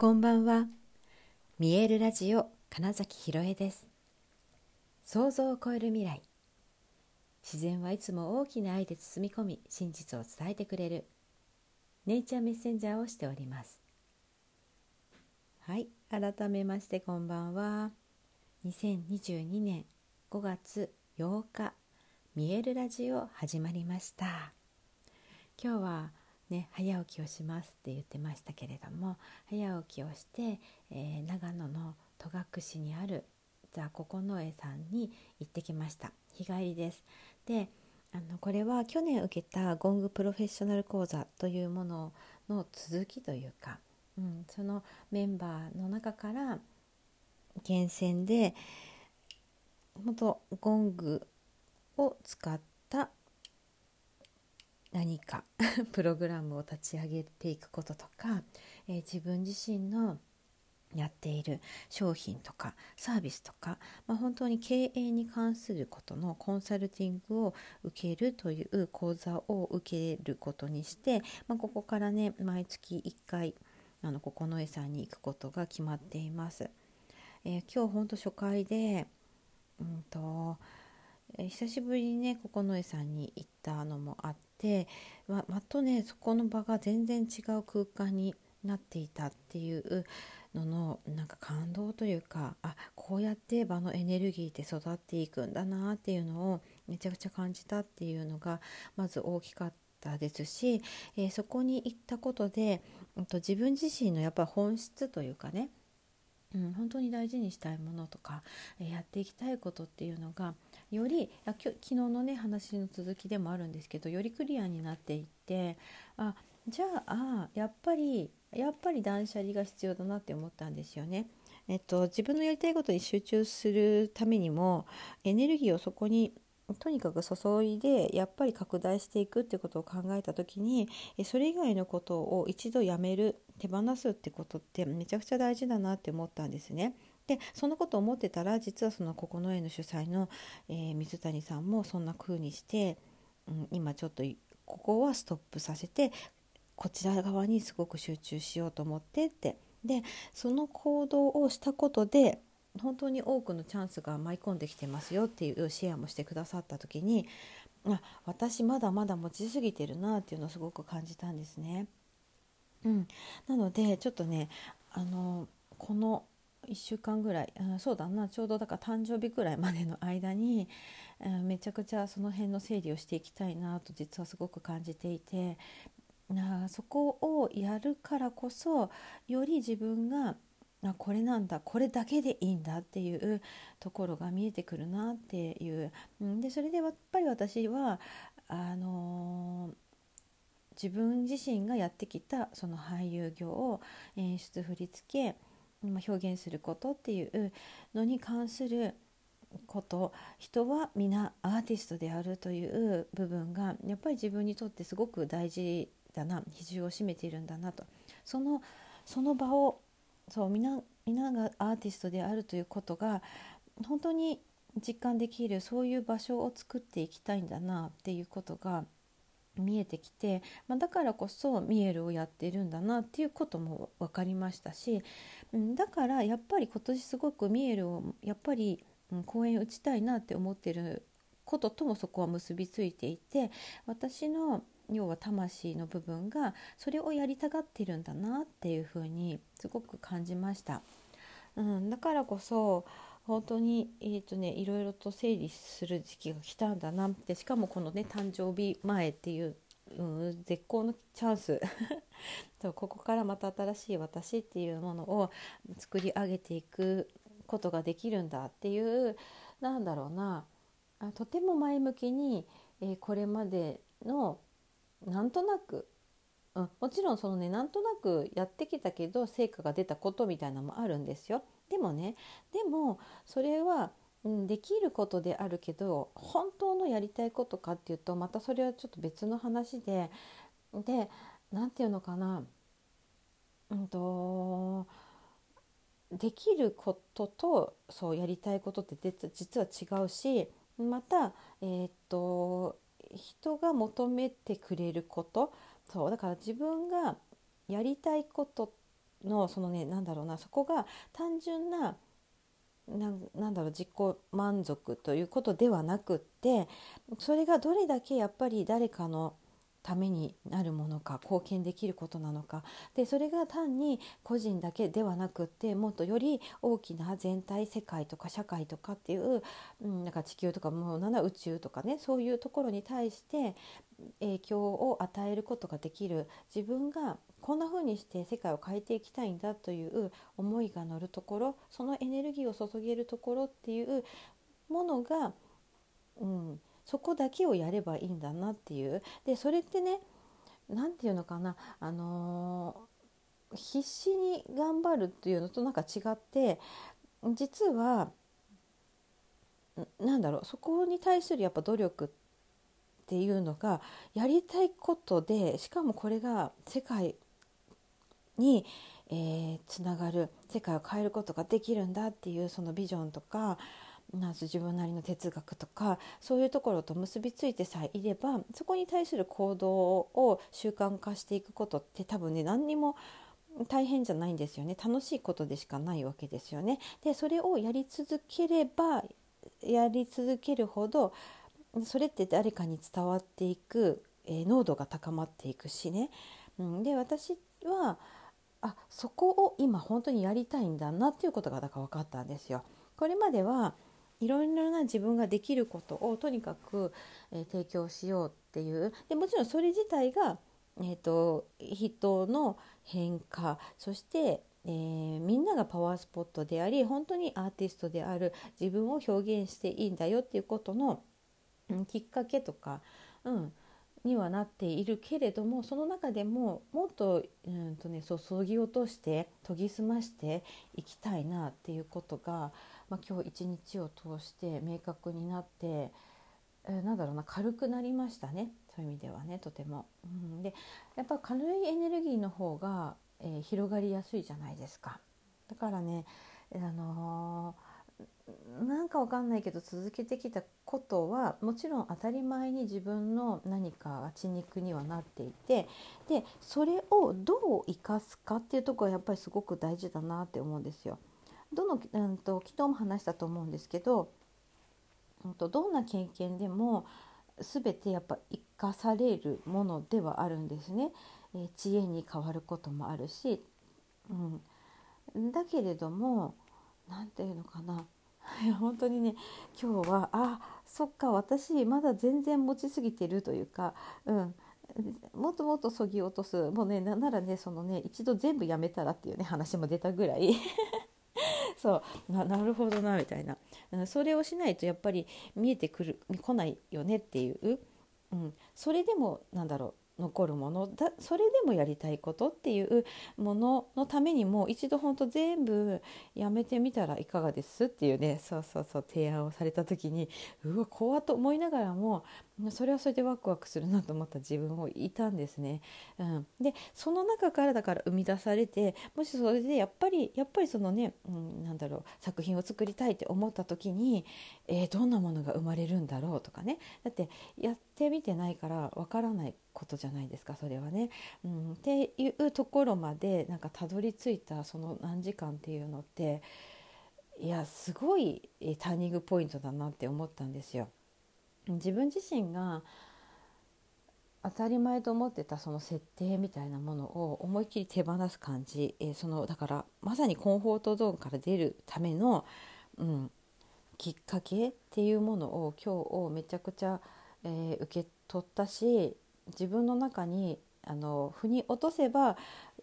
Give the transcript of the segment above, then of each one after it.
こんばんは。見えるラジオ金崎ひろえです。想像を超える未来。自然はいつも大きな愛で包み込み、真実を伝えてくれるネイチャーメッセンジャーをしております。はい、改めましてこんばんは。2022年5月8日、見えるラジオ始まりました。今日はね、早起きをしますって言ってましたけれども早起きをして、えー、長野の戸隠にあるザ・九重さんに行ってきました。日帰りです。であのこれは去年受けたゴングプロフェッショナル講座というものの続きというか、うん、そのメンバーの中から厳選で元ゴングを使った何か プログラムを立ち上げていくこととか、えー、自分自身のやっている商品とかサービスとか、まあ、本当に経営に関することのコンサルティングを受けるという講座を受けることにして、まあ、ここからね毎月1回あの九重さんに行くことが決まっています。えー、今日本当初回で、うんとえー、久しぶりにね九重さんに行ったのもあってままとねそこの場が全然違う空間になっていたっていうののなんか感動というかあこうやって場のエネルギーって育っていくんだなっていうのをめちゃくちゃ感じたっていうのがまず大きかったですし、えー、そこに行ったことで、うん、と自分自身のやっぱ本質というかねうん、本当に大事にしたいものとか、えー、やっていきたいことっていうのがより昨日のね話の続きでもあるんですけどよりクリアになっていってあじゃあやっぱりやっぱり断捨離が必要だなって思ったんですよね。えっと、自分のやりたいことに集中するためにもエネルギーをそこにとにかく注いでやっぱり拡大していくってことを考えた時にそれ以外のことを一度やめる手放すってことってめちゃくちゃ大事だなって思ったんですね。でそのことを思ってたら実はその九重の主催の、えー、水谷さんもそんな風にして、うん、今ちょっとここはストップさせてこちら側にすごく集中しようと思ってってでその行動をしたことで本当に多くのチャンスが舞い込んできてますよっていうシェアもしてくださった時にあ私まだまだ持ちすぎてるなっていうのをすごく感じたんですね。うん、なのでちょっとねあのこの1週間ぐらい、うん、そうだな。ちょうどだから誕生日ぐらいまでの間に、めちゃくちゃその辺の整理をしていきたいなと実はすごく感じていて。なそこをやるからこそより自分があこれなんだこれだけでいいんだっていうところが見えてくるなっていう、うん、でそれでやっぱり私はあのー自分自身がやってきたその俳優業を演出振り付け表現することっていうのに関すること。人は皆アーティストであるという部分がやっぱり自分にとってすごく大事だな比重を占めているんだなと。そのその場をそう皆皆がアーティストであるということが本当に実感できるそういう場所を作っていきたいんだなっていうことが見えてきて、まあ、だからこそミエルをやってるんだなっていうことも分かりましたし、だからやっぱり今年すごくミエルをやっぱり、公演打ちたいなって思ってることともそこは結びついていて私の要は魂の部分がそれをやりたがってるんだなっていうふうにすごく感じました。うん、だからこそ本当に、えーとね、いろいろと整理する時期が来たんだなってしかもこのね誕生日前っていう、うん、絶好のチャンス とここからまた新しい私っていうものを作り上げていくことができるんだっていうなんだろうなあとても前向きに、えー、これまでのなんとなく、うん、もちろんそのねなんとなくやってきたけど成果が出たことみたいなのもあるんですよ。でもねでもそれは、うん、できることであるけど本当のやりたいことかっていうとまたそれはちょっと別の話でで何て言うのかなうんとできることとそうやりたいことって実は違うしまた、えー、っと人が求めてくれること。そうだから自分がやりたいことのそのねなんだろうなそこが単純ななんだろう自己満足ということではなくってそれがどれだけやっぱり誰かのためになるものか貢献できることなのかでそれが単に個人だけではなくってもっとより大きな全体世界とか社会とかっていう、うん、なんか地球とかもうな宇宙とかねそういうところに対して影響を与えることができる。自分がこんな風にして世界を変えていきたいんだという思いが乗るところそのエネルギーを注げるところっていうものが、うん、そこだけをやればいいんだなっていう。でそれってね何て言うのかなあのー、必死に頑張るっていうのとなんか違って実はなんだろうそこに対するやっぱ努力っていうのがやりたいことでしかもこれが世界に、えー、つながる世界を変えることができるんだっていうそのビジョンとかまず自分なりの哲学とかそういうところと結びついてさえいればそこに対する行動を習慣化していくことって多分ね何にも大変じゃないんですよね楽しいことでしかないわけですよね。でそれをやり続ければやり続けるほどそれって誰かに伝わっていく、えー、濃度が高まっていくしね。うん、で私はあそこを今本当にやりたいんだなっていうことがだから分かったんですよ。これまではいろいろな自分ができることをとにかく、えー、提供しようっていうでもちろんそれ自体が、えーと、人の変化そして、えー、みんながパワースポットであり本当にアーティストである自分を表現していいんだよっていうことの、うん、きっかけとか、うん、にはなっているけれどもその中でももっと,、うんとね、注ぎ落として研ぎ澄ましていきたいなっていうことがまあ、今日一日を通して明確になって、えー、なんだろうな軽くなりましたねそういう意味ではねとても。うん、でやっぱ軽いエネルギーの方が、えー、広がりやすいじゃないですか。だからね、あのー、なんかわかんないけど続けてきたことはもちろん当たり前に自分の何かが血肉にはなっていてでそれをどう生かすかっていうとこはやっぱりすごく大事だなって思うんですよ。どの、うんと、昨日も話したと思うんですけど、うんと、どんな経験でも全てやっぱ生かされるものではあるんですね。えー、知恵に変わることもあるし、うん、だけれども何て言うのかな。本当にね今日はあそっか私まだ全然持ちすぎてるというか、うん、もっともっとそぎ落とす。もうねならねそのね一度全部やめたらっていうね話も出たぐらい。そう。なるほどなみたいな。それをしないとやっぱり見えてくる来ないよねっていう、うん、それでもなんだろう。残るものだそれでもやりたいことっていうもののためにも一度ほんと全部やめてみたらいかがですっていうねそうそうそう提案をされた時にうわ怖と思いながらもそれはそれでワクワクするなと思った自分もいたんですね。うん、でその中からだから生み出されてもしそれでやっぱりやっぱりそのね、うん、なんだろう作品を作りたいって思った時に、えー、どんなものが生まれるんだろうとかねだってやってみてないからわからないことじゃないですかそれはね。うん、っていうところまでなんかたどり着いたその何時間っていうのっていやすごいターニングポイントだなって思ったんですよ。自分自身が当たり前と思ってたその設定みたいなものを思いっきり手放す感じ、えー、そのだからまさにコンフォートゾーンから出るための、うん、きっかけっていうものを今日をめちゃくちゃ、えー、受け取ったし自分の中にあの腑に落とせば、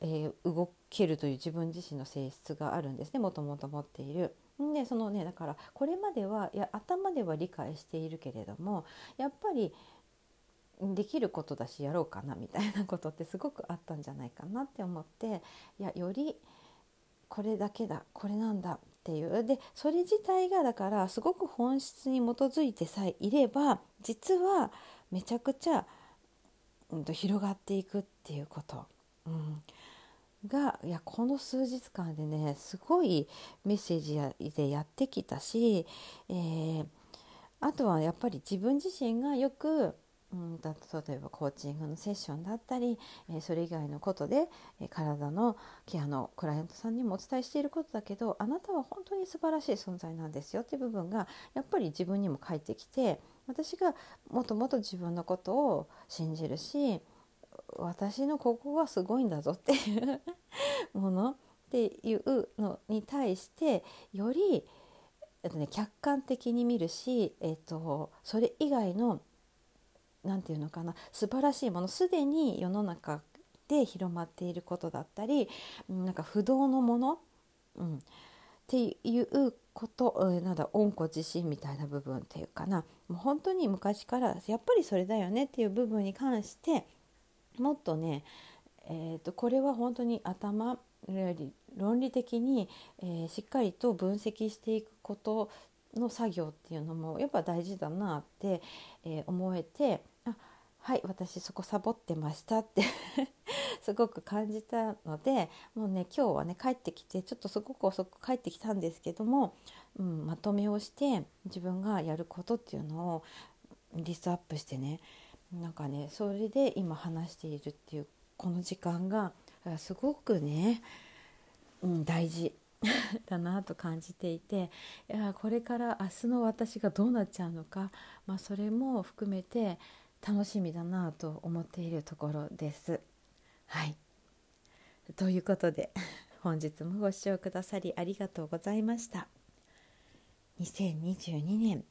えー、動けるという自分自身の性質があるんですねもともと持っている。でそのねだからこれまではいや頭では理解しているけれどもやっぱりできることだしやろうかなみたいなことってすごくあったんじゃないかなって思っていやよりこれだけだこれなんだっていうでそれ自体がだからすごく本質に基づいてさえいれば実はめちゃくちゃ、うん、と広がっていくっていうこと。うんがいやこの数日間でねすごいメッセージでやってきたし、えー、あとはやっぱり自分自身がよくうんだ例えばコーチングのセッションだったり、えー、それ以外のことで、えー、体のケアのクライアントさんにもお伝えしていることだけどあなたは本当に素晴らしい存在なんですよっていう部分がやっぱり自分にも返ってきて私がもともと自分のことを信じるし私のここはすごいんだぞっていうものっていうのに対してより、えっとね、客観的に見るし、えっと、それ以外の何て言うのかな素晴らしいものすでに世の中で広まっていることだったりなんか不動のもの、うん、っていうことなんだ温故自身みたいな部分っていうかな。もう本当に昔からやっぱりそれだよねっていう部分に関してもっとね、えーと、これは本当に頭論理的に、えー、しっかりと分析していくことの作業っていうのもやっぱ大事だなって、えー、思えてあはい私そこサボってましたって すごく感じたのでもうね今日はね帰ってきてちょっとすごく遅く帰ってきたんですけども、うん、まとめをして自分がやることっていうのをリストアップしてねなんかねそれで今話しているっていうこの時間がすごくね、うん、大事 だなと感じていていやこれから明日の私がどうなっちゃうのか、まあ、それも含めて楽しみだなと思っているところです。はいということで 本日もご視聴くださりありがとうございました。2022年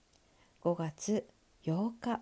5月8日